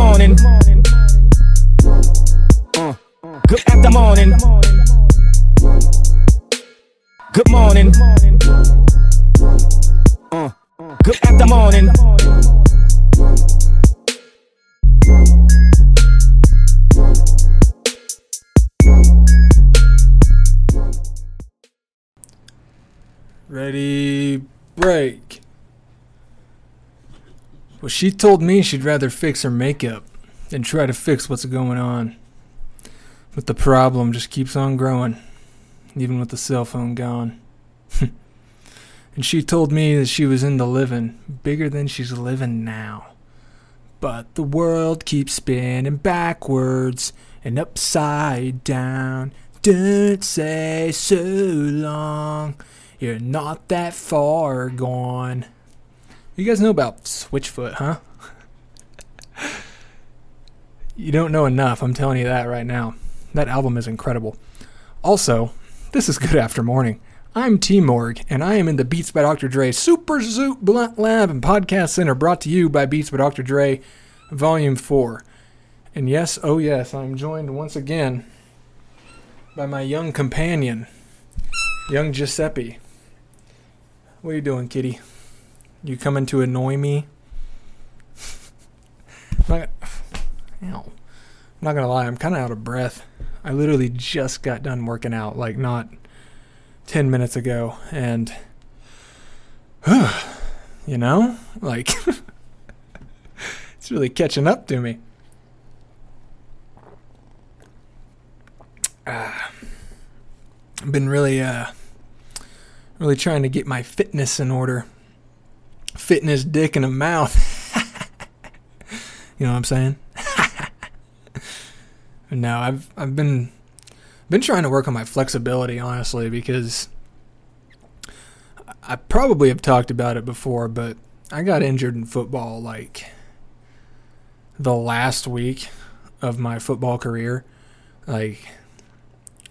morning. Good after morning. Good morning. She told me she'd rather fix her makeup than try to fix what's going on. But the problem just keeps on growing, even with the cell phone gone. and she told me that she was into living bigger than she's living now. But the world keeps spinning backwards and upside down. Don't say so long. You're not that far gone. You guys know about Switchfoot, huh? you don't know enough, I'm telling you that right now. That album is incredible. Also, this is Good After Morning. I'm T Morg, and I am in the Beats by Dr. Dre Super Zoot Blunt Lab and Podcast Center brought to you by Beats by Dr. Dre, Volume 4. And yes, oh yes, I'm joined once again by my young companion, young Giuseppe. What are you doing, kitty? You coming to annoy me? I'm not, ow. I'm not gonna lie, I'm kind of out of breath. I literally just got done working out, like not 10 minutes ago, and you know, like it's really catching up to me. Uh, I've been really, uh, really trying to get my fitness in order. Fitness dick in a mouth. you know what I'm saying? no, I've I've been been trying to work on my flexibility honestly because I probably have talked about it before, but I got injured in football like the last week of my football career. Like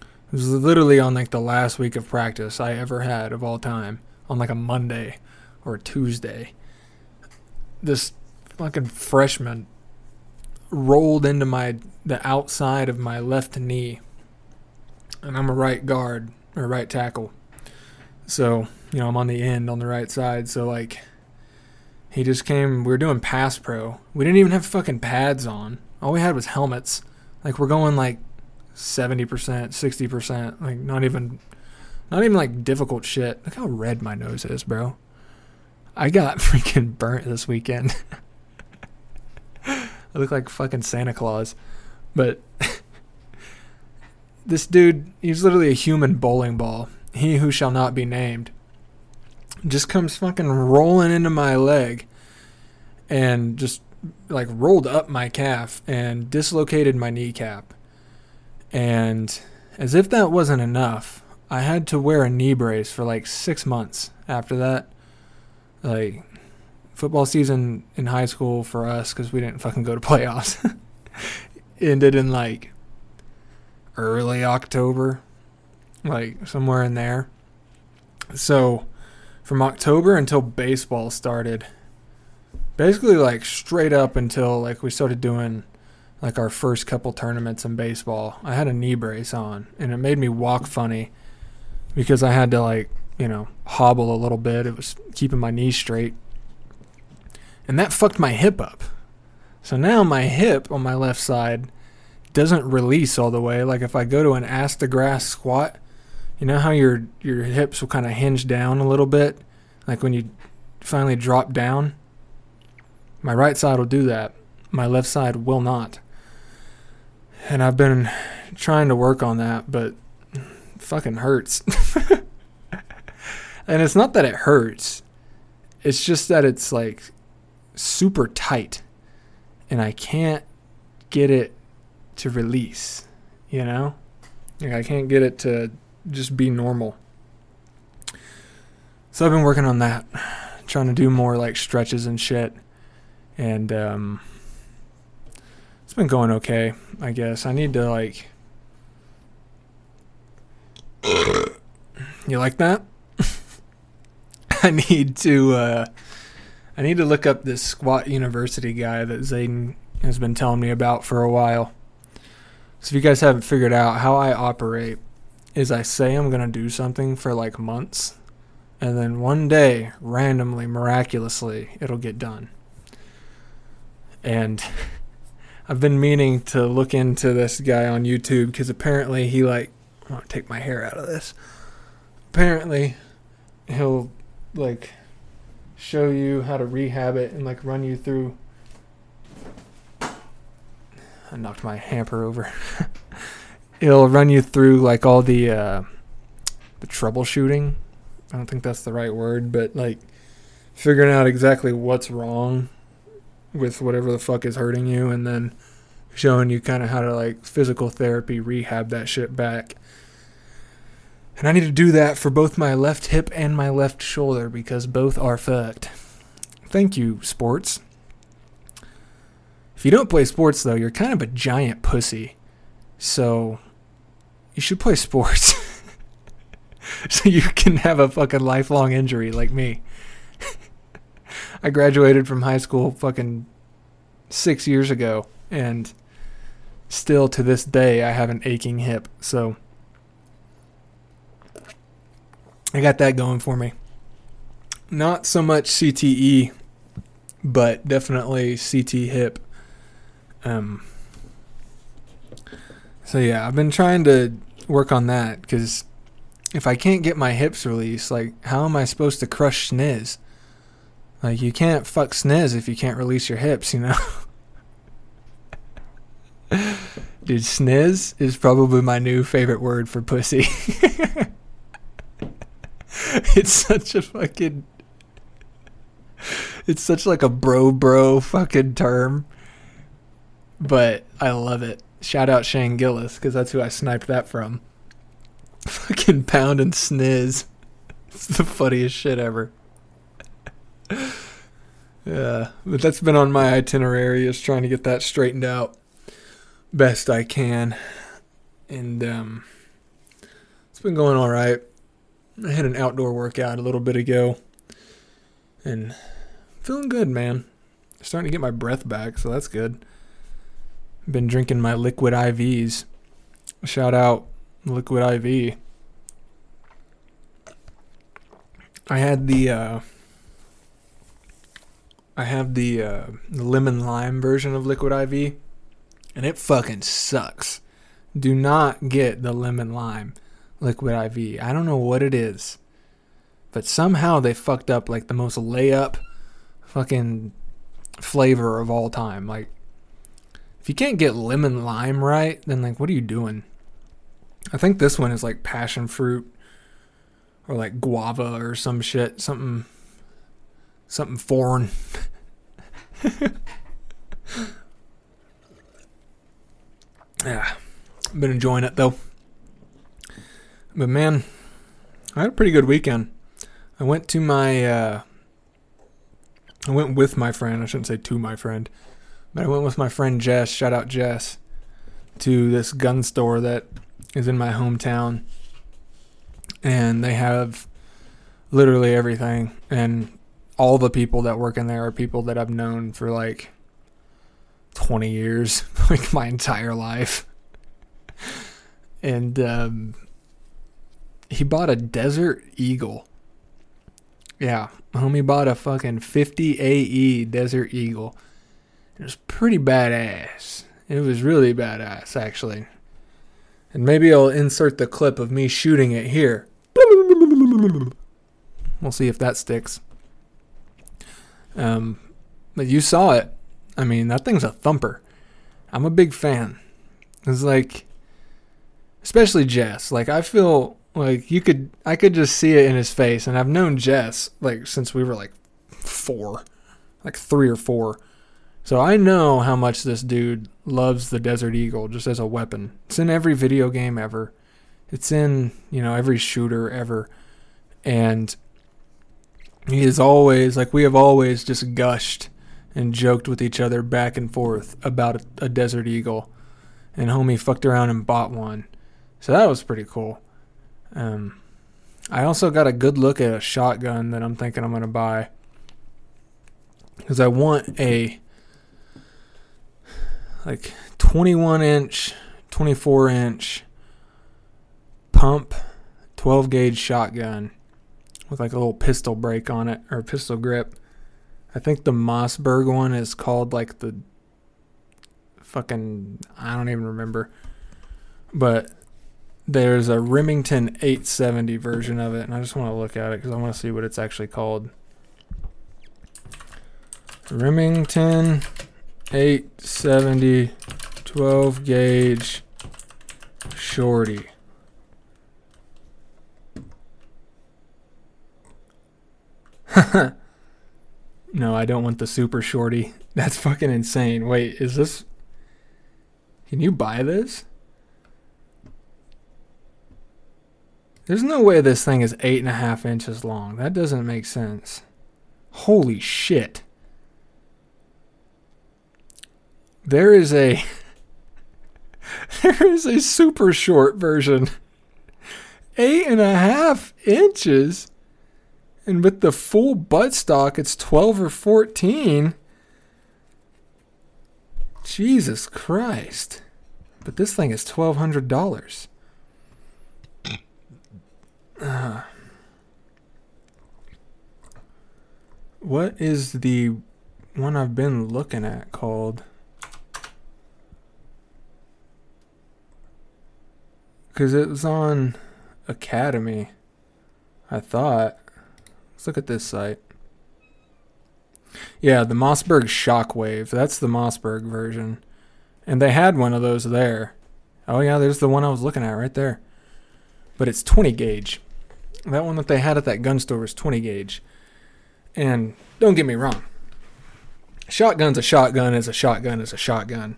it was literally on like the last week of practice I ever had of all time on like a Monday or Tuesday. This fucking freshman rolled into my the outside of my left knee. And I'm a right guard or right tackle. So, you know, I'm on the end on the right side, so like he just came we were doing pass pro. We didn't even have fucking pads on. All we had was helmets. Like we're going like 70%, 60%, like not even not even like difficult shit. Look how red my nose is, bro. I got freaking burnt this weekend. I look like fucking Santa Claus. But this dude, he's literally a human bowling ball. He who shall not be named. Just comes fucking rolling into my leg and just like rolled up my calf and dislocated my kneecap. And as if that wasn't enough, I had to wear a knee brace for like six months after that. Like, football season in high school for us, because we didn't fucking go to playoffs, ended in like early October, like somewhere in there. So, from October until baseball started, basically like straight up until like we started doing like our first couple tournaments in baseball, I had a knee brace on and it made me walk funny because I had to like, you know, hobble a little bit. It was keeping my knees straight. And that fucked my hip up. So now my hip on my left side doesn't release all the way. Like if I go to an ass to grass squat, you know how your your hips will kind of hinge down a little bit, like when you finally drop down. My right side will do that. My left side will not and I've been trying to work on that, but fucking hurts. and it's not that it hurts. It's just that it's like super tight and I can't get it to release, you know? Like I can't get it to just be normal. So I've been working on that, trying to do more like stretches and shit. And um it's been going okay, I guess. I need to like You like that? I need to uh I need to look up this squat university guy that Zayden has been telling me about for a while. So if you guys haven't figured out how I operate is I say I'm going to do something for like months and then one day randomly miraculously it'll get done. And I've been meaning to look into this guy on YouTube cuz apparently he like I want to take my hair out of this. Apparently he'll like show you how to rehab it and like run you through I knocked my hamper over. It'll run you through like all the uh, the troubleshooting. I don't think that's the right word, but like figuring out exactly what's wrong with whatever the fuck is hurting you, and then showing you kind of how to like physical therapy rehab that shit back. And I need to do that for both my left hip and my left shoulder because both are fucked. Thank you, sports. If you don't play sports, though, you're kind of a giant pussy. So you should play sports. so you can have a fucking lifelong injury like me. I graduated from high school fucking six years ago, and still to this day, I have an aching hip. So I got that going for me. Not so much CTE, but definitely CT hip. Um, so yeah, I've been trying to work on that because if I can't get my hips released, like how am I supposed to crush sniz? Like you can't fuck sniz if you can't release your hips, you know. Dude, sniz is probably my new favorite word for pussy. it's such a fucking it's such like a bro bro fucking term but I love it. Shout out Shane Gillis because that's who I sniped that from. Fucking pound and sniz. It's the funniest shit ever. yeah, but that's been on my itinerary is trying to get that straightened out best I can, and um, it's been going all right. I had an outdoor workout a little bit ago, and feeling good, man. Starting to get my breath back, so that's good. Been drinking my liquid IVs. Shout out Liquid IV. I had the uh, I have the, uh, lemon lime version of Liquid IV, and it fucking sucks. Do not get the lemon lime Liquid IV. I don't know what it is, but somehow they fucked up like the most layup fucking flavor of all time. Like if you can't get lemon lime right, then like what are you doing? I think this one is like passion fruit or like guava or some shit, something something foreign. yeah. Been enjoying it though. But man, I had a pretty good weekend. I went to my uh I went with my friend, I shouldn't say to my friend. But I went with my friend Jess, shout out Jess, to this gun store that is in my hometown. And they have literally everything. And all the people that work in there are people that I've known for like 20 years, like my entire life. And um, he bought a Desert Eagle. Yeah, homie bought a fucking 50 AE Desert Eagle it was pretty badass. It was really badass, actually. And maybe I'll insert the clip of me shooting it here. We'll see if that sticks. Um, but you saw it. I mean, that thing's a thumper. I'm a big fan. It's like, especially Jess. Like, I feel like you could, I could just see it in his face. And I've known Jess like since we were like four, like three or four. So I know how much this dude loves the Desert Eagle just as a weapon. It's in every video game ever. It's in, you know, every shooter ever. And he is always, like, we have always just gushed and joked with each other back and forth about a, Desert Eagle. And homie fucked around and bought one. So that was pretty cool. Um, I also got a good look at a shotgun that I'm thinking I'm going to buy. Because I want a like 21 inch, 24 inch pump, 12 gauge shotgun with like a little pistol break on it or pistol grip. I think the Mossberg one is called like the fucking I don't even remember. But there's a Remington 870 version of it, and I just want to look at it because I want to see what it's actually called. Remington 870 12 gauge shorty. no, I don't want the super shorty. That's fucking insane. Wait, is this. Can you buy this? There's no way this thing is eight and a half inches long. That doesn't make sense. Holy shit. There is a. there is a super short version. Eight and a half inches. And with the full buttstock, it's 12 or 14. Jesus Christ. But this thing is $1,200. What is the one I've been looking at called? Because it was on Academy, I thought. Let's look at this site. Yeah, the Mossberg Shockwave. That's the Mossberg version. And they had one of those there. Oh, yeah, there's the one I was looking at right there. But it's 20 gauge. That one that they had at that gun store was 20 gauge. And don't get me wrong. Shotgun's a shotgun is a shotgun is a shotgun.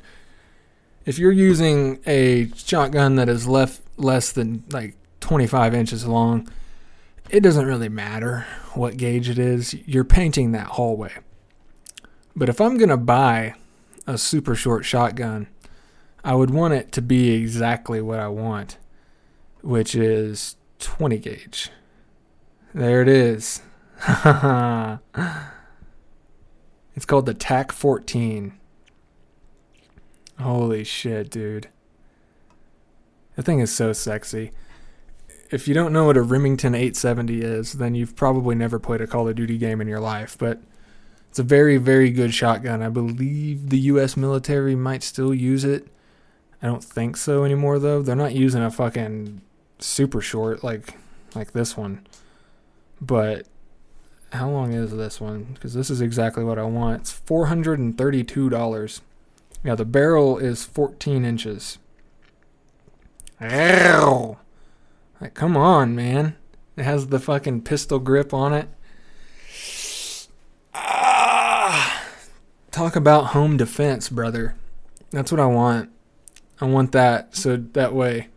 If you're using a shotgun that is left less than like 25 inches long, it doesn't really matter what gauge it is. You're painting that hallway. But if I'm going to buy a super short shotgun, I would want it to be exactly what I want, which is 20 gauge. There it is. it's called the TAC 14. Holy shit, dude. That thing is so sexy. If you don't know what a Remington 870 is, then you've probably never played a Call of Duty game in your life, but it's a very, very good shotgun. I believe the US military might still use it. I don't think so anymore though. They're not using a fucking super short like like this one. But how long is this one? Because this is exactly what I want. It's four hundred and thirty-two dollars. Yeah, the barrel is fourteen inches. Ow! Like, come on, man. It has the fucking pistol grip on it. Ah, talk about home defense, brother. That's what I want. I want that so that way,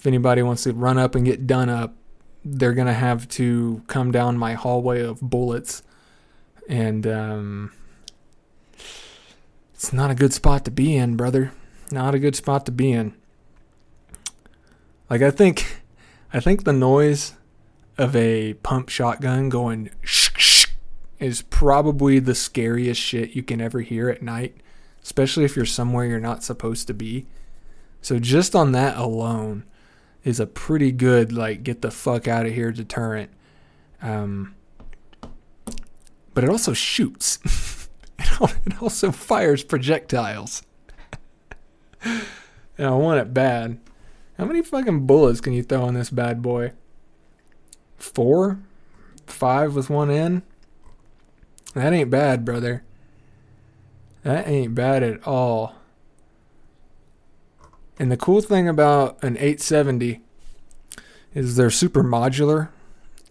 if anybody wants to run up and get done up, they're gonna have to come down my hallway of bullets, and um, it's not a good spot to be in, brother. Not a good spot to be in. Like I think, I think the noise of a pump shotgun going shh, shh, is probably the scariest shit you can ever hear at night, especially if you're somewhere you're not supposed to be. So just on that alone is a pretty good like get the fuck out of here deterrent. Um, but it also shoots. it also fires projectiles. and I want it bad. How many fucking bullets can you throw on this bad boy? Four? Five with one in? That ain't bad, brother. That ain't bad at all. And the cool thing about an 870 is they're super modular.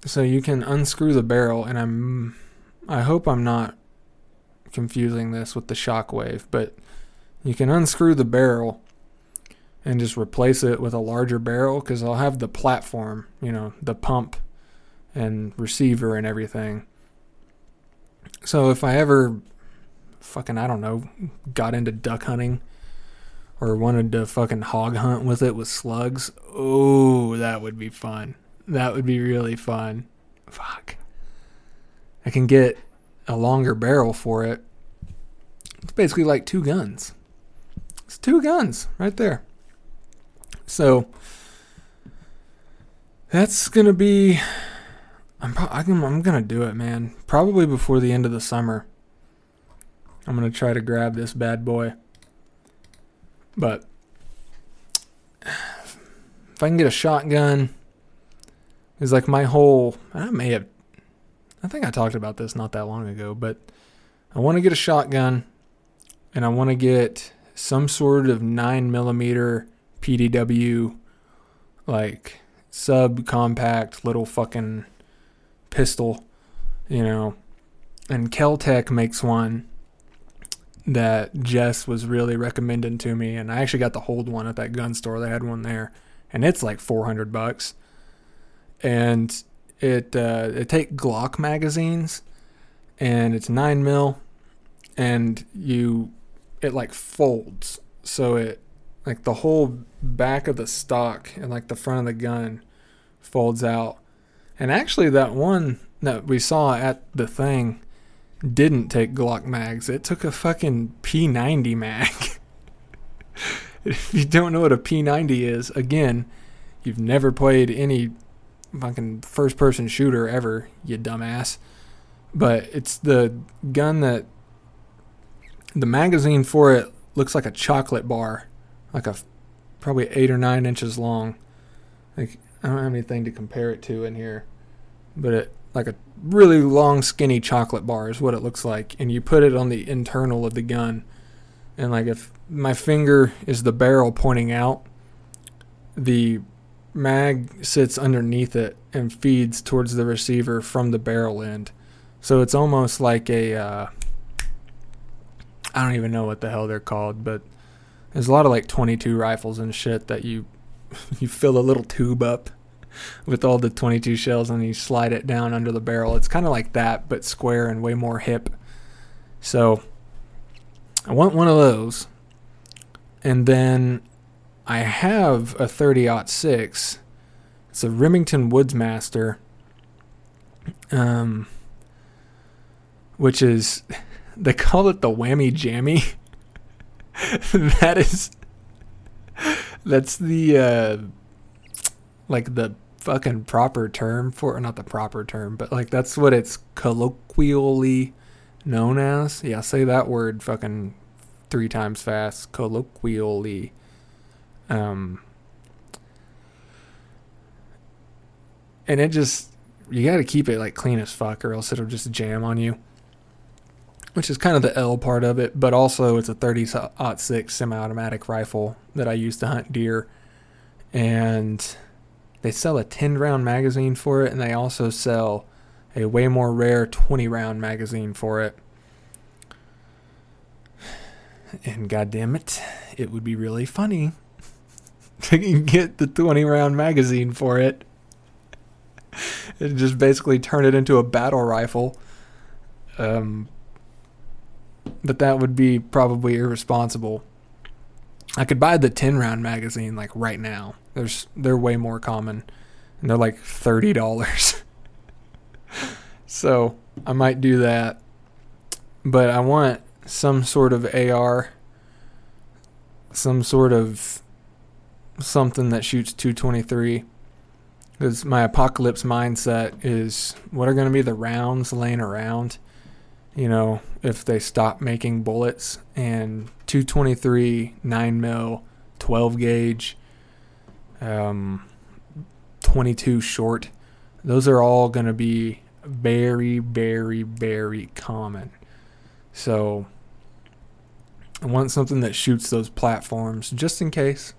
So you can unscrew the barrel and I'm I hope I'm not confusing this with the shockwave, but you can unscrew the barrel and just replace it with a larger barrel because I'll have the platform, you know, the pump and receiver and everything. So if I ever fucking I don't know, got into duck hunting or wanted to fucking hog hunt with it with slugs, oh, that would be fun. That would be really fun. Fuck. I can get a longer barrel for it. It's basically like two guns. It's two guns right there. So that's gonna be. I'm pro- I'm, I'm gonna do it, man. Probably before the end of the summer. I'm gonna try to grab this bad boy. But if I can get a shotgun, is like my whole. I may have. I think I talked about this not that long ago, but I want to get a shotgun, and I want to get some sort of nine millimeter PDW, like subcompact little fucking pistol, you know. And Keltec makes one that Jess was really recommending to me, and I actually got the hold one at that gun store. They had one there, and it's like four hundred bucks. And it uh, it take Glock magazines, and it's nine mil, and you it like folds, so it like the whole back of the stock and like the front of the gun folds out. And actually, that one that we saw at the thing didn't take Glock mags. It took a fucking P90 mag. if you don't know what a P90 is, again, you've never played any fucking first person shooter ever, you dumbass. But it's the gun that the magazine for it looks like a chocolate bar, like a probably eight or nine inches long. Like I don't have anything to compare it to in here, but it like a really long, skinny chocolate bar is what it looks like, and you put it on the internal of the gun, and like if my finger is the barrel pointing out, the mag sits underneath it and feeds towards the receiver from the barrel end. So it's almost like a uh, I don't even know what the hell they're called, but there's a lot of like 22 rifles and shit that you you fill a little tube up with all the 22 shells and you slide it down under the barrel. It's kind of like that, but square and way more hip. So I want one of those. And then I have a 30 6. It's a Remington Woodsmaster. Um, which is, they call it the whammy jammy. that is, that's the, uh, like the fucking proper term for not the proper term, but like that's what it's colloquially known as. Yeah, say that word fucking three times fast. Colloquially. Um and it just you got to keep it like clean as fuck or else it'll just jam on you. Which is kind of the L part of it, but also it's a 30 six semi-automatic rifle that I use to hunt deer and they sell a 10 round magazine for it, and they also sell a way more rare 20 round magazine for it. And goddamn it, it would be really funny to get the 20 round magazine for it. And just basically turn it into a battle rifle. Um, but that would be probably irresponsible. I could buy the 10 round magazine like right now. There's they're way more common and they're like $30. so, I might do that. But I want some sort of AR some sort of something that shoots 223 because my apocalypse mindset is what are going to be the rounds laying around you know if they stop making bullets and 223 9 mil 12 gauge um, 22 short those are all going to be very very very common. So i want something that shoots those platforms just in case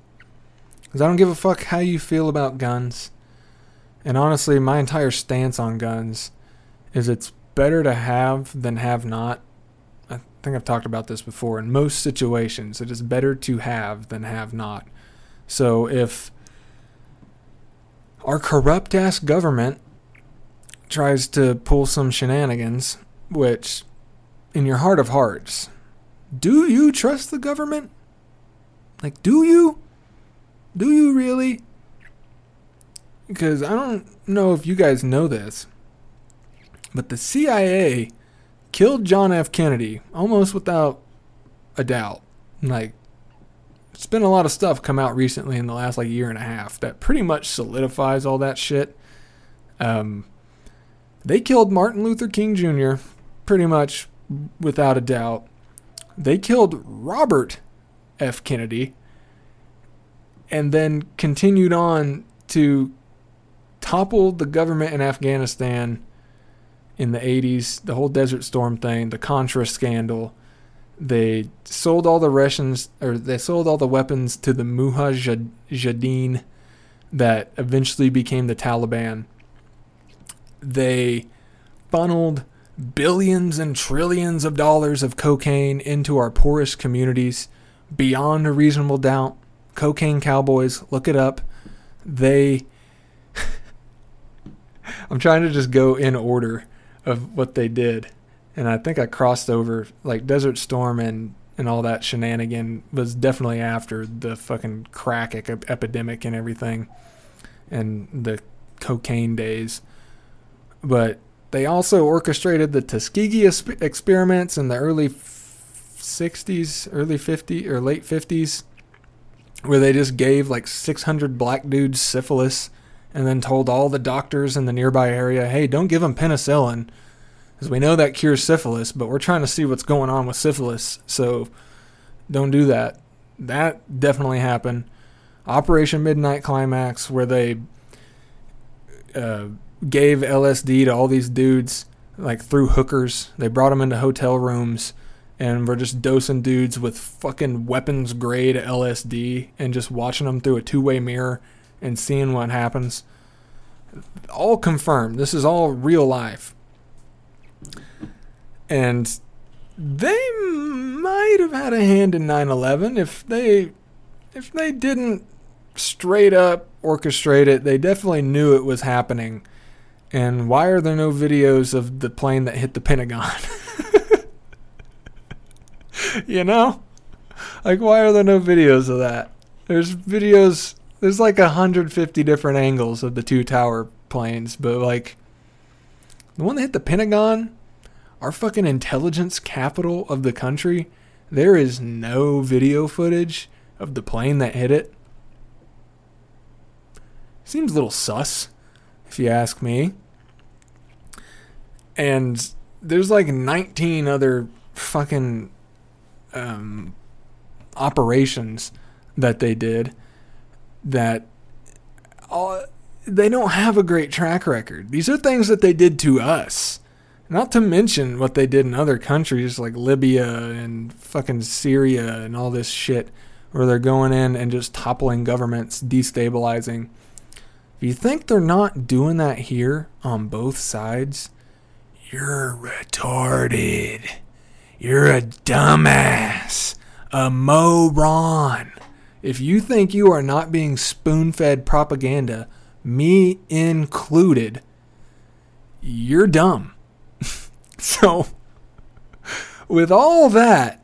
because i don't give a fuck how you feel about guns. And honestly my entire stance on guns is it's better to have than have not I think I've talked about this before. In most situations, it is better to have than have not. So if our corrupt ass government tries to pull some shenanigans, which in your heart of hearts, do you trust the government? Like, do you? Do you really? Because I don't know if you guys know this, but the CIA killed John F. Kennedy almost without a doubt. Like, There's been a lot of stuff come out recently in the last like year and a half that pretty much solidifies all that shit. Um, they killed Martin Luther King Jr. pretty much without a doubt. They killed Robert F. Kennedy and then continued on to topple the government in Afghanistan in the 80s, the whole Desert Storm thing, the Contra scandal. They sold all the Russians, or they sold all the weapons to the Mujahideen that eventually became the Taliban. They funneled billions and trillions of dollars of cocaine into our poorest communities beyond a reasonable doubt. Cocaine Cowboys, look it up. They. I'm trying to just go in order of what they did. And I think I crossed over, like Desert Storm and, and all that shenanigan was definitely after the fucking crack epidemic and everything and the cocaine days. But they also orchestrated the Tuskegee experiments in the early 60s, early 50s, or late 50s, where they just gave like 600 black dudes syphilis and then told all the doctors in the nearby area, hey, don't give them penicillin because we know that cures syphilis, but we're trying to see what's going on with syphilis, so don't do that. That definitely happened. Operation Midnight Climax, where they uh, gave LSD to all these dudes like through hookers. They brought them into hotel rooms and were just dosing dudes with fucking weapons grade LSD and just watching them through a two way mirror and seeing what happens. All confirmed. This is all real life. And they might have had a hand in 9/11 if they if they didn't straight up orchestrate it. They definitely knew it was happening and why are there no videos of the plane that hit the Pentagon? you know? Like, why are there no videos of that? There's videos, there's like 150 different angles of the two tower planes, but like, the one that hit the Pentagon, our fucking intelligence capital of the country, there is no video footage of the plane that hit it. Seems a little sus if you ask me. And there's like 19 other fucking um, operations that they did that all, they don't have a great track record. These are things that they did to us. Not to mention what they did in other countries like Libya and fucking Syria and all this shit, where they're going in and just toppling governments, destabilizing if you think they're not doing that here on both sides, you're retarded. You're a dumbass. A moron. If you think you are not being spoon fed propaganda, me included, you're dumb. so, with all that,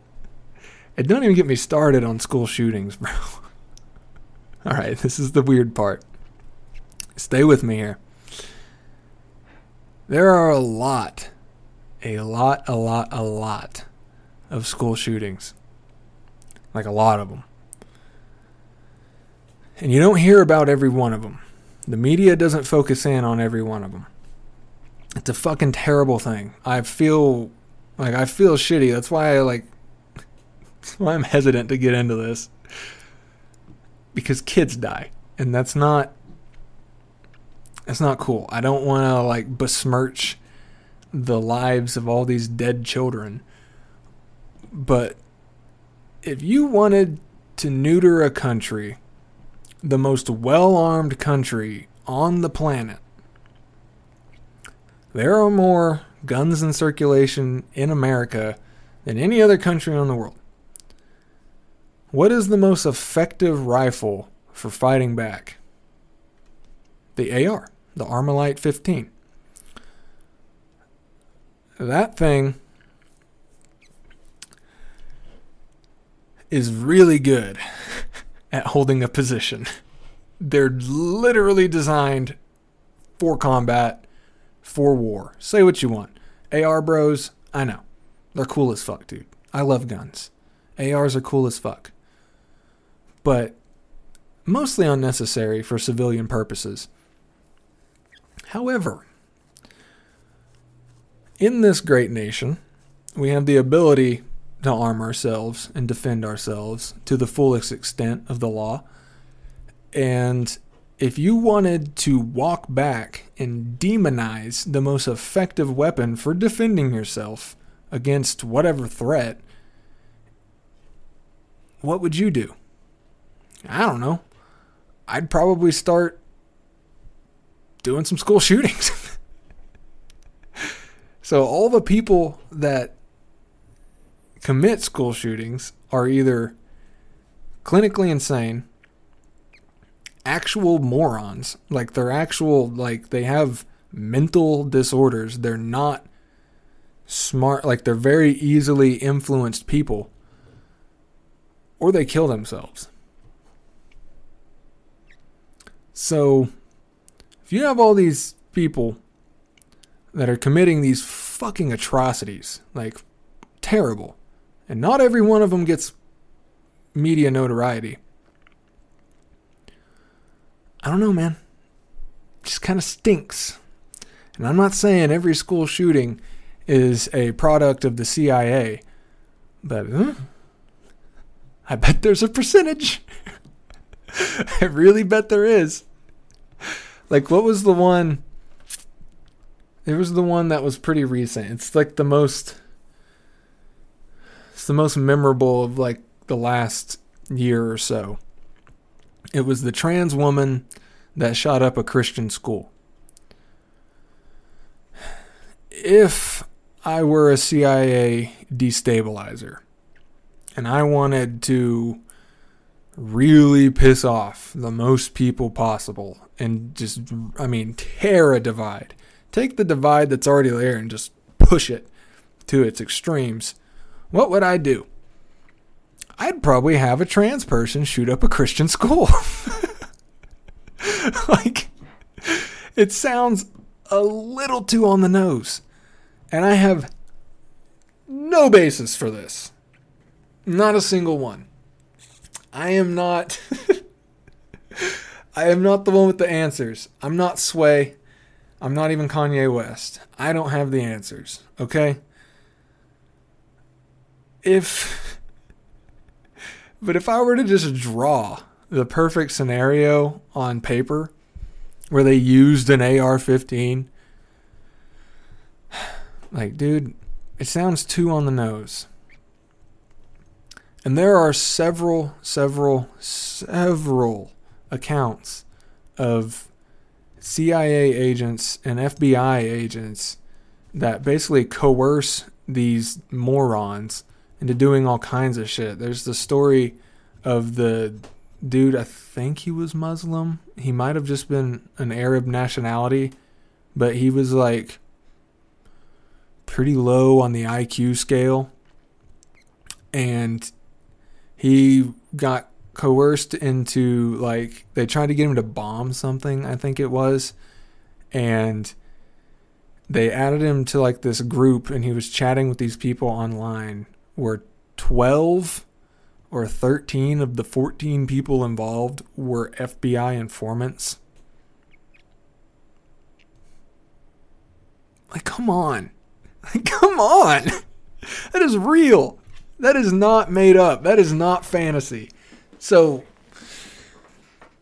and don't even get me started on school shootings, bro. all right, this is the weird part. Stay with me here. There are a lot, a lot, a lot, a lot of school shootings. Like a lot of them. And you don't hear about every one of them. The media doesn't focus in on every one of them. It's a fucking terrible thing. I feel like I feel shitty. That's why I like that's why I'm hesitant to get into this. Because kids die. And that's not that's not cool. I don't want to like besmirch the lives of all these dead children. But if you wanted to neuter a country, the most well armed country on the planet, there are more guns in circulation in America than any other country on the world. What is the most effective rifle for fighting back? The AR the Armalite 15. That thing is really good at holding a position. They're literally designed for combat, for war. Say what you want. AR bros, I know. They're cool as fuck, dude. I love guns. ARs are cool as fuck. but mostly unnecessary for civilian purposes. However, in this great nation, we have the ability to arm ourselves and defend ourselves to the fullest extent of the law. And if you wanted to walk back and demonize the most effective weapon for defending yourself against whatever threat, what would you do? I don't know. I'd probably start doing some school shootings. so all the people that commit school shootings are either clinically insane, actual morons, like they're actual like they have mental disorders. They're not smart, like they're very easily influenced people or they kill themselves. So, if you have all these people that are committing these fucking atrocities, like terrible, and not every one of them gets media notoriety. I don't know, man. just kind of stinks. And I'm not saying every school shooting is a product of the CIA, but huh? I bet there's a percentage. I really bet there is. Like, what was the one? It was the one that was pretty recent. It's like the most. The most memorable of like the last year or so. It was the trans woman that shot up a Christian school. If I were a CIA destabilizer and I wanted to really piss off the most people possible and just, I mean, tear a divide. Take the divide that's already there and just push it to its extremes. What would I do? I'd probably have a trans person shoot up a Christian school. like, it sounds a little too on the nose. And I have no basis for this. Not a single one. I am not. I am not the one with the answers. I'm not Sway. I'm not even Kanye West. I don't have the answers. Okay? If. But if I were to just draw the perfect scenario on paper where they used an AR 15, like, dude, it sounds too on the nose. And there are several, several, several accounts of CIA agents and FBI agents that basically coerce these morons into doing all kinds of shit. There's the story of the dude, I think he was Muslim. He might have just been an Arab nationality, but he was like pretty low on the IQ scale. And he got coerced into like they tried to get him to bomb something i think it was and they added him to like this group and he was chatting with these people online where 12 or 13 of the 14 people involved were FBI informants like come on like, come on that is real that is not made up. That is not fantasy. So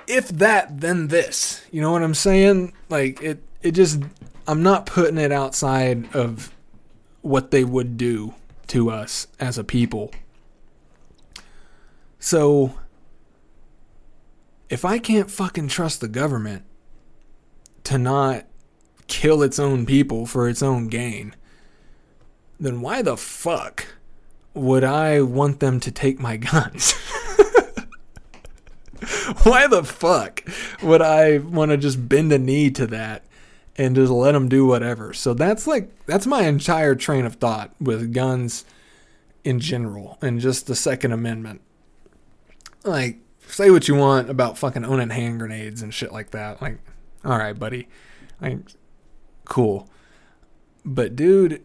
if that then this. You know what I'm saying? Like it it just I'm not putting it outside of what they would do to us as a people. So if I can't fucking trust the government to not kill its own people for its own gain, then why the fuck would I want them to take my guns? Why the fuck would I want to just bend a knee to that and just let them do whatever? So that's like that's my entire train of thought with guns in general and just the Second Amendment. Like, say what you want about fucking owning hand grenades and shit like that. Like, all right, buddy, like, cool, but dude,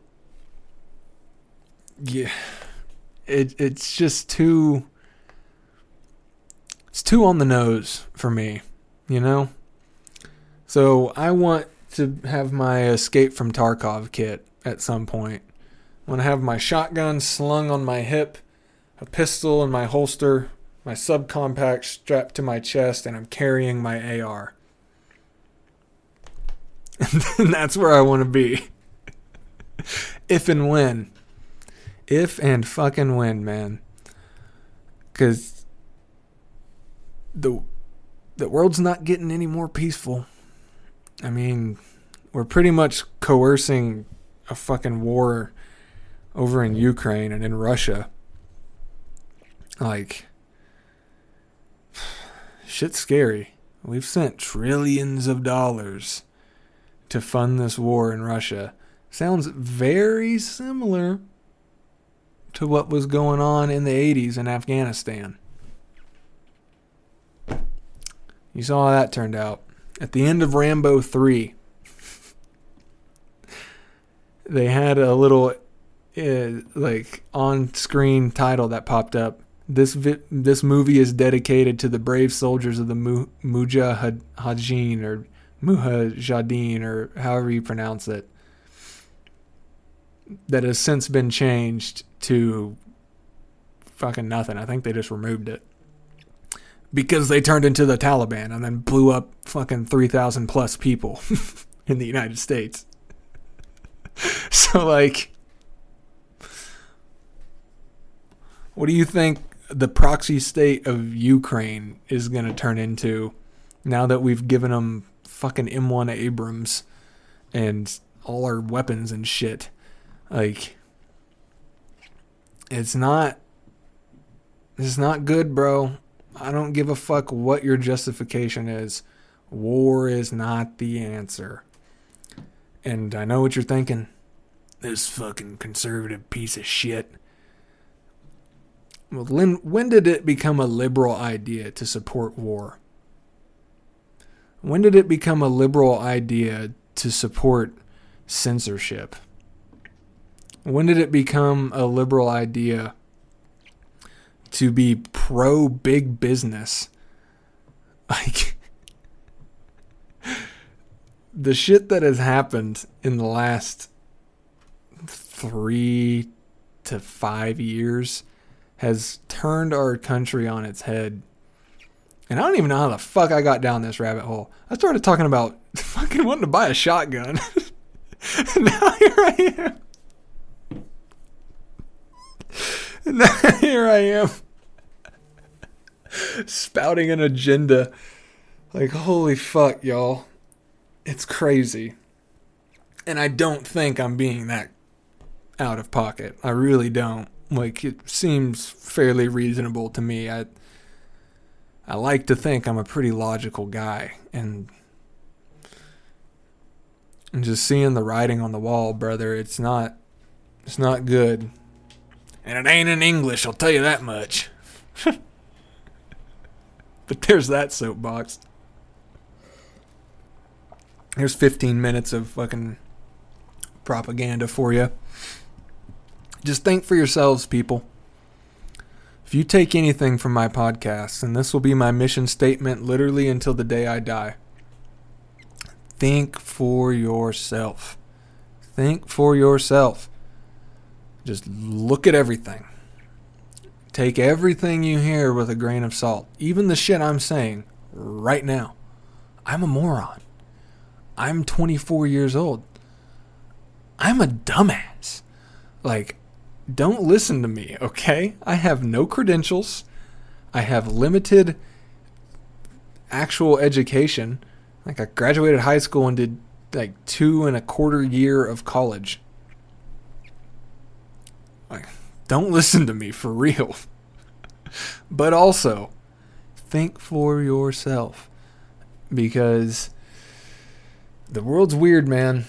yeah it it's just too It's too on the nose for me, you know? So I want to have my Escape from Tarkov kit at some point. I want to have my shotgun slung on my hip, a pistol in my holster, my subcompact strapped to my chest, and I'm carrying my AR. and that's where I want to be. if and when. If and fucking when, man. Because the, the world's not getting any more peaceful. I mean, we're pretty much coercing a fucking war over in Ukraine and in Russia. Like, shit's scary. We've sent trillions of dollars to fund this war in Russia. Sounds very similar to what was going on in the 80s in Afghanistan. You saw how that turned out. At the end of Rambo 3, they had a little uh, like on-screen title that popped up. This vi- this movie is dedicated to the brave soldiers of the Mu- Mujahideen or Mujahideen or however you pronounce it. That has since been changed to fucking nothing. I think they just removed it because they turned into the Taliban and then blew up fucking 3,000 plus people in the United States. so, like, what do you think the proxy state of Ukraine is going to turn into now that we've given them fucking M1 Abrams and all our weapons and shit? Like, it's not. It's not good, bro. I don't give a fuck what your justification is. War is not the answer. And I know what you're thinking. This fucking conservative piece of shit. Well, when when did it become a liberal idea to support war? When did it become a liberal idea to support censorship? When did it become a liberal idea to be pro big business? Like, the shit that has happened in the last three to five years has turned our country on its head. And I don't even know how the fuck I got down this rabbit hole. I started talking about fucking wanting to buy a shotgun. now here I am. And here I am. Spouting an agenda. Like, holy fuck, y'all. It's crazy. And I don't think I'm being that out of pocket. I really don't. Like it seems fairly reasonable to me. I I like to think I'm a pretty logical guy and and just seeing the writing on the wall, brother, it's not it's not good. And it ain't in English, I'll tell you that much. but there's that soapbox. Here's 15 minutes of fucking propaganda for you. Just think for yourselves, people. If you take anything from my podcast, and this will be my mission statement literally until the day I die, think for yourself. Think for yourself. Just look at everything. Take everything you hear with a grain of salt. Even the shit I'm saying right now. I'm a moron. I'm 24 years old. I'm a dumbass. Like, don't listen to me, okay? I have no credentials. I have limited actual education. Like I graduated high school and did like two and a quarter year of college. Like, don't listen to me for real. but also, think for yourself. Because the world's weird, man.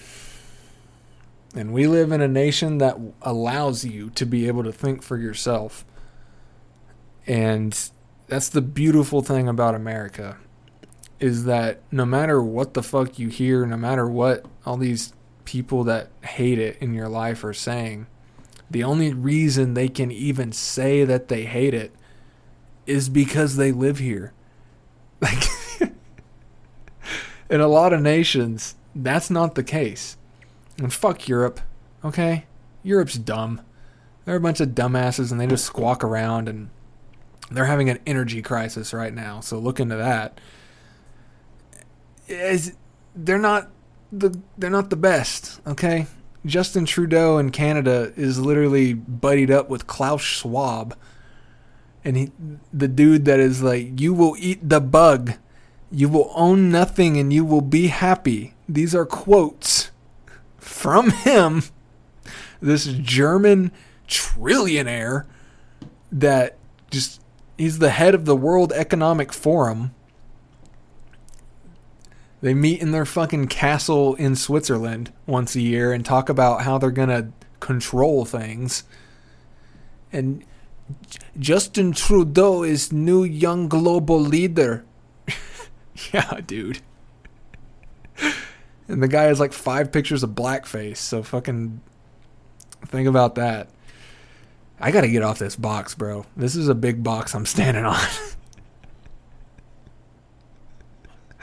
And we live in a nation that allows you to be able to think for yourself. And that's the beautiful thing about America is that no matter what the fuck you hear, no matter what all these people that hate it in your life are saying, the only reason they can even say that they hate it is because they live here. Like in a lot of nations, that's not the case. And fuck Europe, okay? Europe's dumb. They're a bunch of dumbasses and they just squawk around and they're having an energy crisis right now. So look into that. Is they're not the they're not the best, okay? Justin Trudeau in Canada is literally buddied up with Klaus Schwab. And he the dude that is like you will eat the bug. You will own nothing and you will be happy. These are quotes from him. This German trillionaire that just he's the head of the World Economic Forum. They meet in their fucking castle in Switzerland once a year and talk about how they're going to control things. And Justin Trudeau is new young global leader. yeah, dude. And the guy has like five pictures of blackface, so fucking think about that. I gotta get off this box, bro. This is a big box I'm standing on.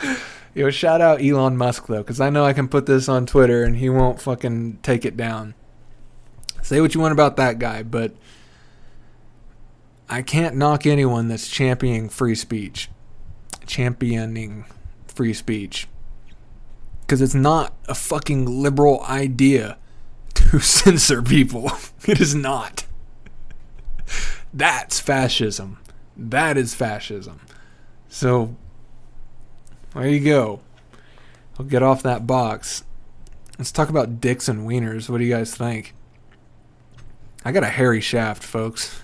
Yo, shout out Elon Musk though, because I know I can put this on Twitter and he won't fucking take it down. Say what you want about that guy, but I can't knock anyone that's championing free speech. Championing free speech. Because it's not a fucking liberal idea to censor people. It is not. That's fascism. That is fascism. So, there you go. I'll get off that box. Let's talk about dicks and wieners. What do you guys think? I got a hairy shaft, folks.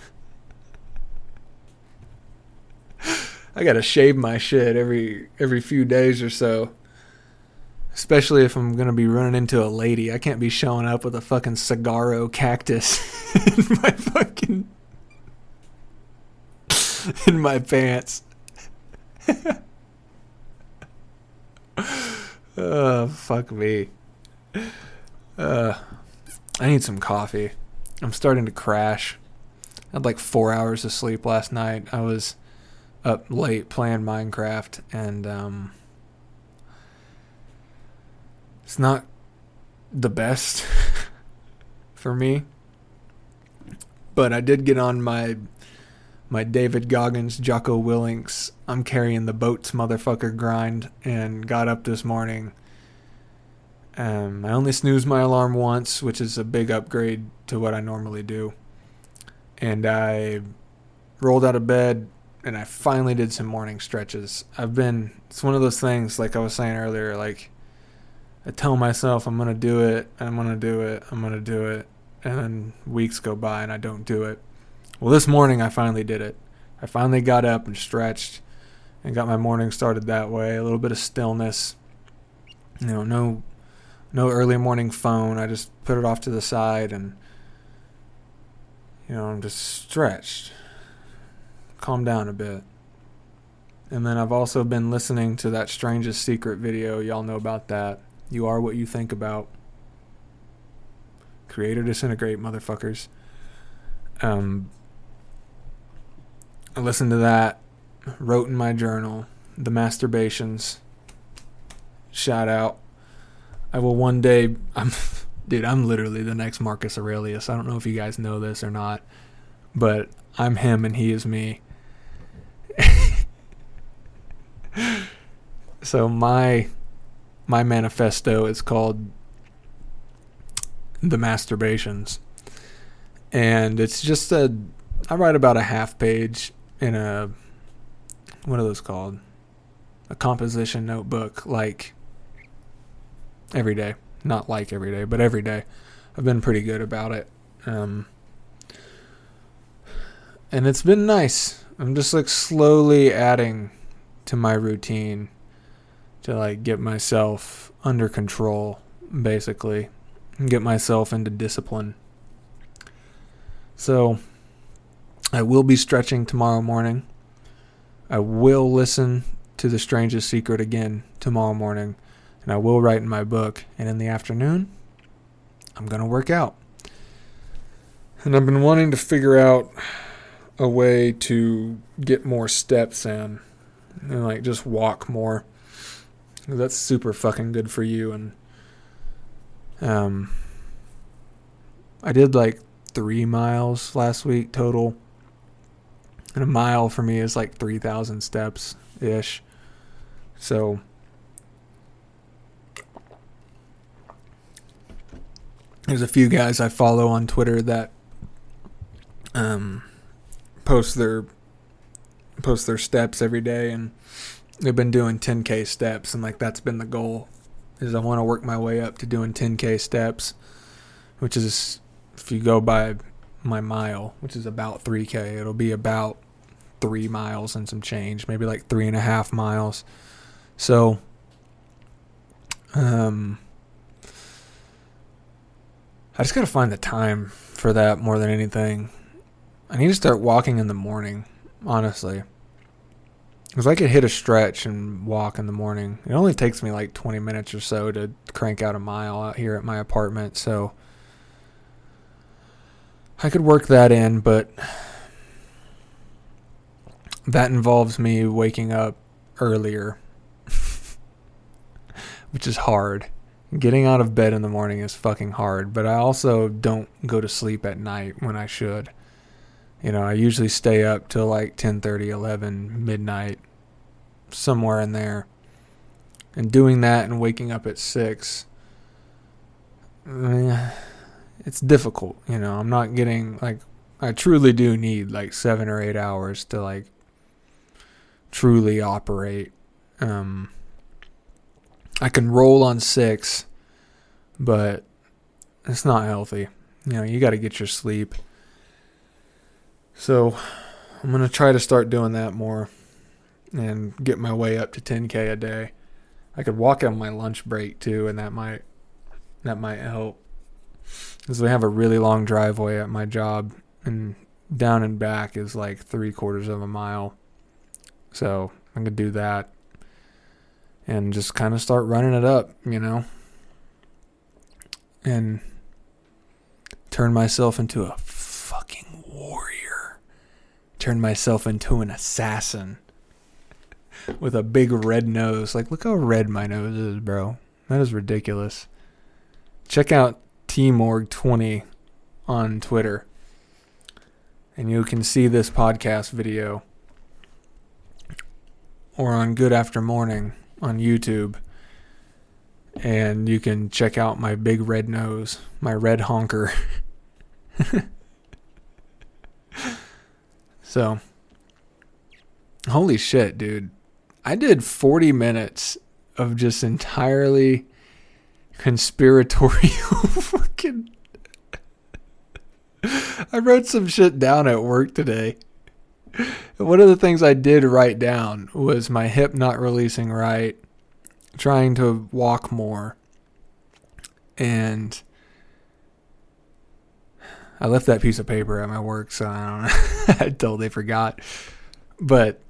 I gotta shave my shit every every few days or so. Especially if I'm gonna be running into a lady. I can't be showing up with a fucking saguaro cactus in my fucking in my pants. Oh, fuck me. Uh, I need some coffee. I'm starting to crash. I had like four hours of sleep last night. I was up late playing Minecraft, and um, it's not the best for me. But I did get on my my David Goggins, Jocko Willink, I'm carrying the boats motherfucker grind and got up this morning. Um, I only snoozed my alarm once, which is a big upgrade to what I normally do. And I rolled out of bed and I finally did some morning stretches. I've been, it's one of those things, like I was saying earlier, like I tell myself I'm going to do it, I'm going to do it, I'm going to do it. And then weeks go by and I don't do it. Well, this morning I finally did it. I finally got up and stretched and got my morning started that way. A little bit of stillness. You know, no no early morning phone. I just put it off to the side and you know, I'm just stretched. Calm down a bit. And then I've also been listening to that strangest secret video. Y'all know about that. You are what you think about. Creator disintegrate, motherfuckers. Um, I listened to that, wrote in my journal, the masturbations. Shout out. I will one day I'm dude, I'm literally the next Marcus Aurelius. I don't know if you guys know this or not, but I'm him and he is me. so my my manifesto is called The Masturbations. And it's just a I write about a half page in a what are those called? A composition notebook like every day. Not like every day, but every day. I've been pretty good about it. Um, and it's been nice. I'm just like slowly adding to my routine to like get myself under control, basically, and get myself into discipline. So, I will be stretching tomorrow morning. I will listen to The Strangest Secret again tomorrow morning. And I will write in my book. And in the afternoon, I'm going to work out. And I've been wanting to figure out a way to get more steps in and like just walk more. That's super fucking good for you and um I did like 3 miles last week total. And a mile for me is like 3000 steps ish. So there's a few guys I follow on Twitter that um post their post their steps every day and they've been doing 10k steps and like that's been the goal is I want to work my way up to doing 10k steps which is if you go by my mile which is about 3k it'll be about three miles and some change maybe like three and a half miles so um I just gotta find the time for that more than anything I need to start walking in the morning honestly because I could hit a stretch and walk in the morning. It only takes me like 20 minutes or so to crank out a mile out here at my apartment. So I could work that in, but that involves me waking up earlier, which is hard. Getting out of bed in the morning is fucking hard, but I also don't go to sleep at night when I should. You know, I usually stay up till like 10:30, 11, midnight, somewhere in there. And doing that and waking up at 6 eh, it's difficult, you know. I'm not getting like I truly do need like 7 or 8 hours to like truly operate. Um I can roll on 6, but it's not healthy. You know, you got to get your sleep. So I'm going to try to start doing that more and get my way up to 10k a day. I could walk on my lunch break too and that might that might help. Cuz we have a really long driveway at my job and down and back is like 3 quarters of a mile. So, I'm going to do that and just kind of start running it up, you know. And turn myself into a fucking warrior. Turn myself into an assassin with a big red nose. Like, look how red my nose is, bro. That is ridiculous. Check out tmorg20 on Twitter, and you can see this podcast video, or on Good After Morning on YouTube, and you can check out my big red nose, my red honker. so, holy shit, dude. I did 40 minutes of just entirely conspiratorial fucking. I wrote some shit down at work today. One of the things I did write down was my hip not releasing right, trying to walk more, and I left that piece of paper at my work, so I don't know. I totally forgot. But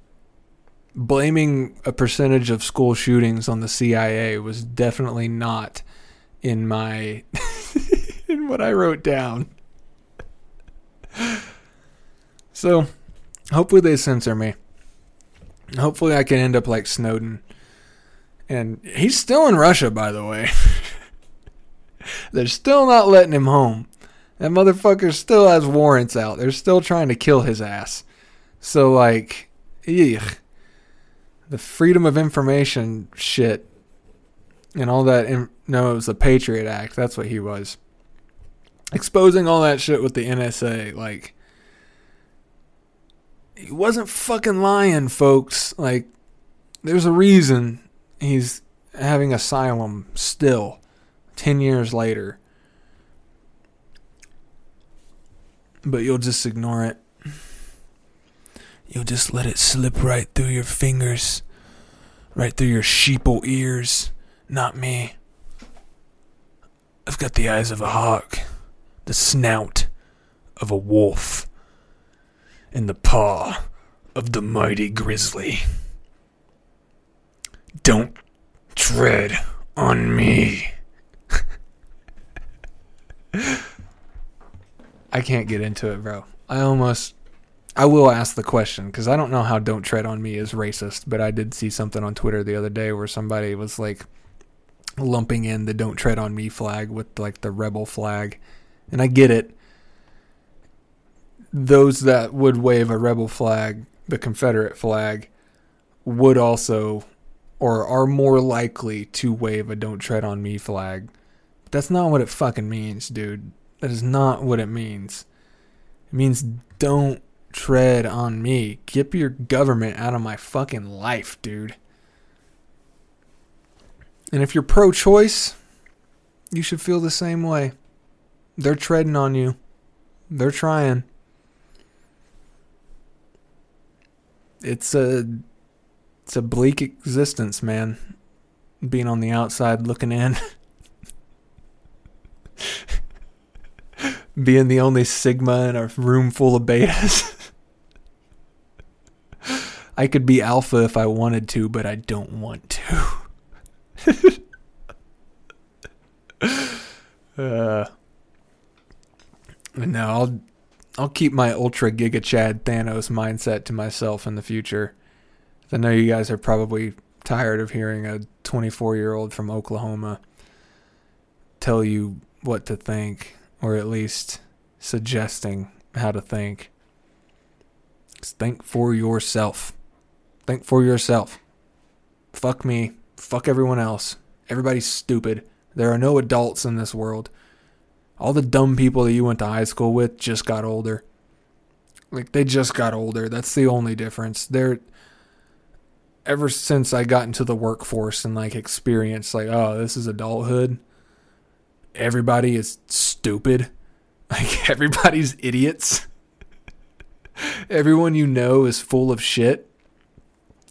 blaming a percentage of school shootings on the CIA was definitely not in my in what I wrote down. So, hopefully they censor me. Hopefully I can end up like Snowden. And he's still in Russia, by the way. They're still not letting him home. That motherfucker still has warrants out. They're still trying to kill his ass. So like, eugh. The freedom of information shit and all that. In, no, it was the Patriot Act. That's what he was. Exposing all that shit with the NSA. Like, he wasn't fucking lying, folks. Like, there's a reason he's having asylum still, 10 years later. But you'll just ignore it. You'll just let it slip right through your fingers, right through your sheeple ears. Not me. I've got the eyes of a hawk, the snout of a wolf, and the paw of the mighty grizzly. Don't tread on me. I can't get into it, bro. I almost I will ask the question because I don't know how "Don't Tread on Me" is racist, but I did see something on Twitter the other day where somebody was like lumping in the "Don't Tread on Me" flag with like the rebel flag, and I get it. Those that would wave a rebel flag, the Confederate flag, would also or are more likely to wave a "Don't Tread on Me" flag. But that's not what it fucking means, dude. That is not what it means. It means don't tread on me. Get your government out of my fucking life, dude. And if you're pro choice, you should feel the same way. They're treading on you, they're trying. It's a it's a bleak existence, man. Being on the outside looking in. Being the only Sigma in a room full of betas. I could be alpha if I wanted to, but I don't want to. uh, no, I'll I'll keep my ultra giga chad Thanos mindset to myself in the future. I know you guys are probably tired of hearing a 24 year old from Oklahoma tell you what to think, or at least suggesting how to think. Just think for yourself. Think for yourself. Fuck me. Fuck everyone else. Everybody's stupid. There are no adults in this world. All the dumb people that you went to high school with just got older. Like they just got older. That's the only difference. They're ever since I got into the workforce and like experienced like, oh, this is adulthood. Everybody is stupid. Like everybody's idiots. Everyone you know is full of shit.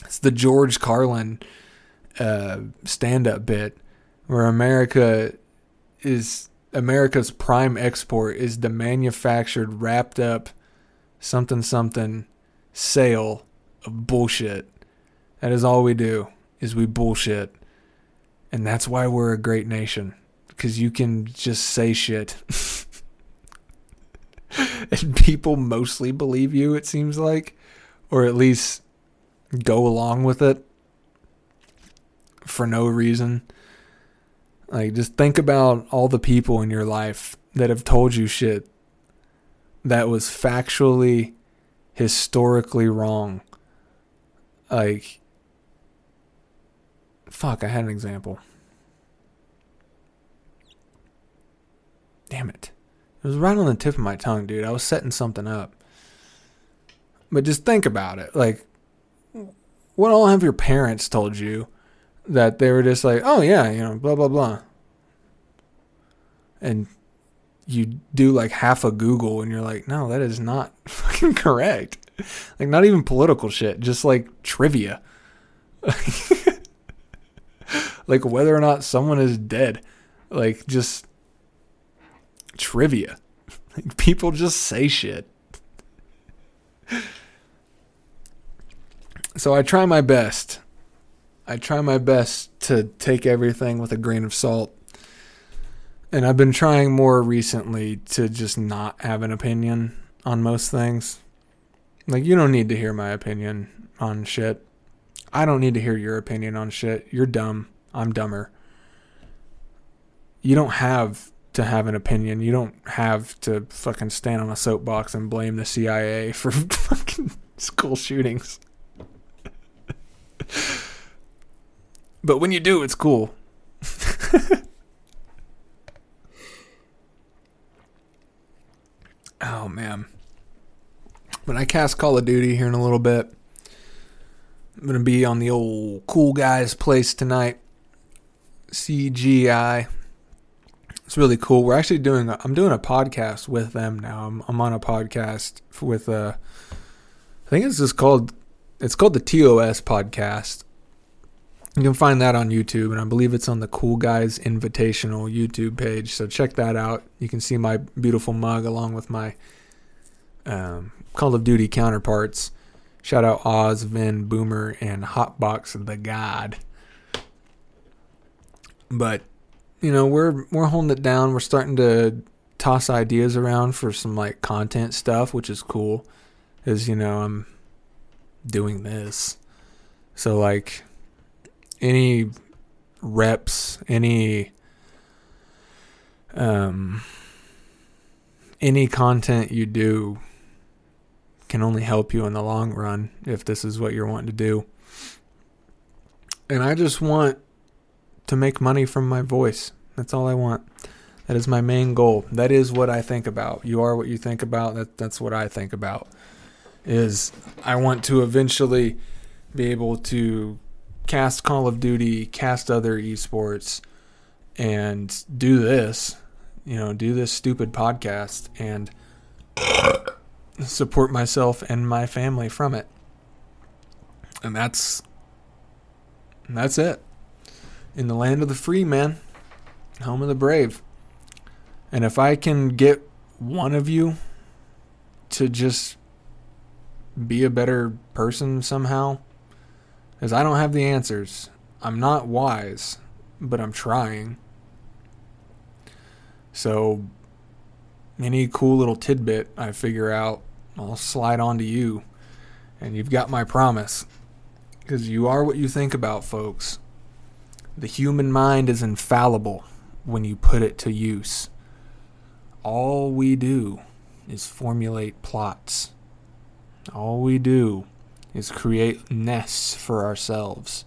It's the George Carlin uh, stand-up bit where America is America's prime export is the manufactured, wrapped up, something something sale of bullshit. That is all we do is we bullshit, and that's why we're a great nation because you can just say shit. and people mostly believe you, it seems like, or at least go along with it for no reason. Like, just think about all the people in your life that have told you shit that was factually, historically wrong. Like, fuck, I had an example. Damn it. It was right on the tip of my tongue, dude. I was setting something up. But just think about it. Like, what all have your parents told you that they were just like, oh, yeah, you know, blah, blah, blah. And you do like half a Google and you're like, no, that is not fucking correct. Like, not even political shit, just like trivia. like, whether or not someone is dead. Like, just trivia. Like, people just say shit. So I try my best. I try my best to take everything with a grain of salt. And I've been trying more recently to just not have an opinion on most things. Like, you don't need to hear my opinion on shit. I don't need to hear your opinion on shit. You're dumb. I'm dumber. You don't have to have an opinion. You don't have to fucking stand on a soapbox and blame the CIA for fucking school shootings. but when you do, it's cool. oh man. When I cast Call of Duty here in a little bit, I'm gonna be on the old cool guys place tonight. CGI. It's really cool. We're actually doing. A, I'm doing a podcast with them now. I'm, I'm on a podcast with. Uh, I think it's just called. It's called the TOS podcast. You can find that on YouTube, and I believe it's on the Cool Guys Invitational YouTube page. So check that out. You can see my beautiful mug along with my um, Call of Duty counterparts. Shout out Oz, Vin, Boomer, and Hotbox the God. But you know, we're we're holding it down. We're starting to toss ideas around for some like content stuff, which is cool. is you know I'm doing this. So like any reps, any um any content you do can only help you in the long run if this is what you're wanting to do. And I just want to make money from my voice. That's all I want. That is my main goal. That is what I think about. You are what you think about. That that's what I think about. Is I want to eventually be able to cast Call of Duty, cast other esports, and do this. You know, do this stupid podcast and support myself and my family from it. And that's that's it. In the land of the free, man. Home of the brave. And if I can get one of you to just be a better person somehow, because I don't have the answers. I'm not wise, but I'm trying. So, any cool little tidbit I figure out, I'll slide on to you. And you've got my promise. Because you are what you think about, folks. The human mind is infallible when you put it to use. All we do is formulate plots. All we do is create nests for ourselves.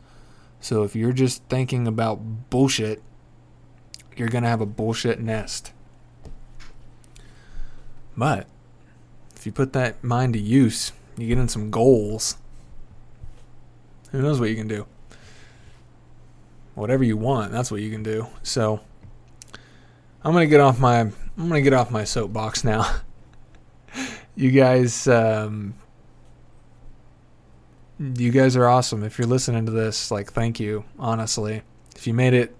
So if you're just thinking about bullshit, you're going to have a bullshit nest. But if you put that mind to use, you get in some goals. Who knows what you can do? Whatever you want, that's what you can do. So I'm gonna get off my I'm gonna get off my soapbox now. you guys, um, you guys are awesome. If you're listening to this, like, thank you. Honestly, if you made it,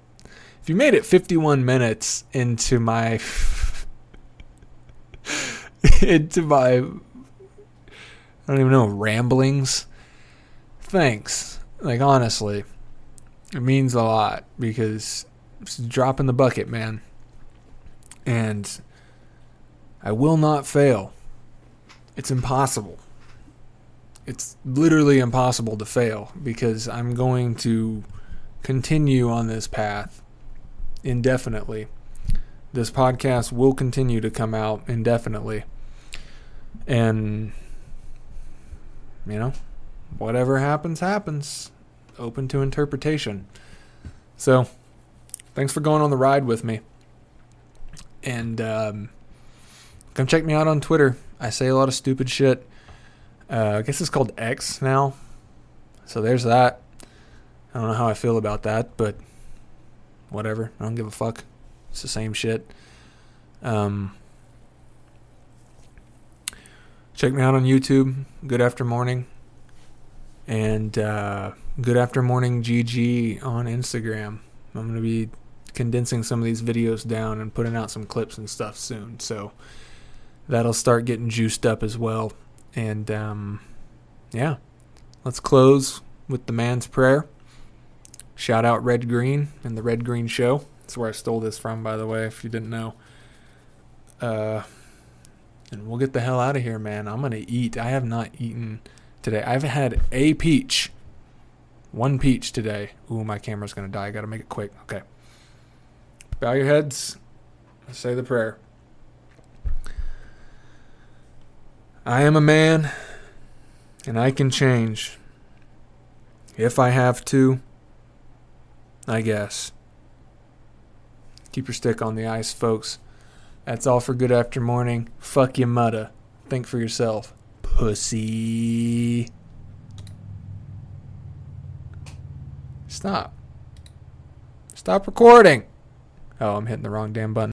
if you made it 51 minutes into my into my I don't even know ramblings. Thanks. Like honestly, it means a lot because it's a drop in the bucket, man. And I will not fail. It's impossible. It's literally impossible to fail because I'm going to continue on this path indefinitely. This podcast will continue to come out indefinitely. And, you know, whatever happens, happens. Open to interpretation. So, thanks for going on the ride with me. And um, come check me out on Twitter. I say a lot of stupid shit. Uh, I guess it's called X now. So there's that. I don't know how I feel about that, but whatever. I don't give a fuck. It's the same shit. Um, check me out on YouTube. Good after morning. And uh, good after morning GG on Instagram. I'm gonna be condensing some of these videos down and putting out some clips and stuff soon. So that'll start getting juiced up as well. And um, yeah, let's close with the man's prayer. Shout out Red Green and the Red Green Show. That's where I stole this from, by the way, if you didn't know. Uh, and we'll get the hell out of here, man. I'm gonna eat. I have not eaten today. I've had a peach, one peach today. Ooh, my camera's gonna die. I gotta make it quick. Okay. Bow your heads. Say the prayer. I am a man, and I can change. If I have to, I guess. Keep your stick on the ice, folks. That's all for good after morning. Fuck your mudda. Think for yourself. Pussy. Stop. Stop recording. Oh, I'm hitting the wrong damn button.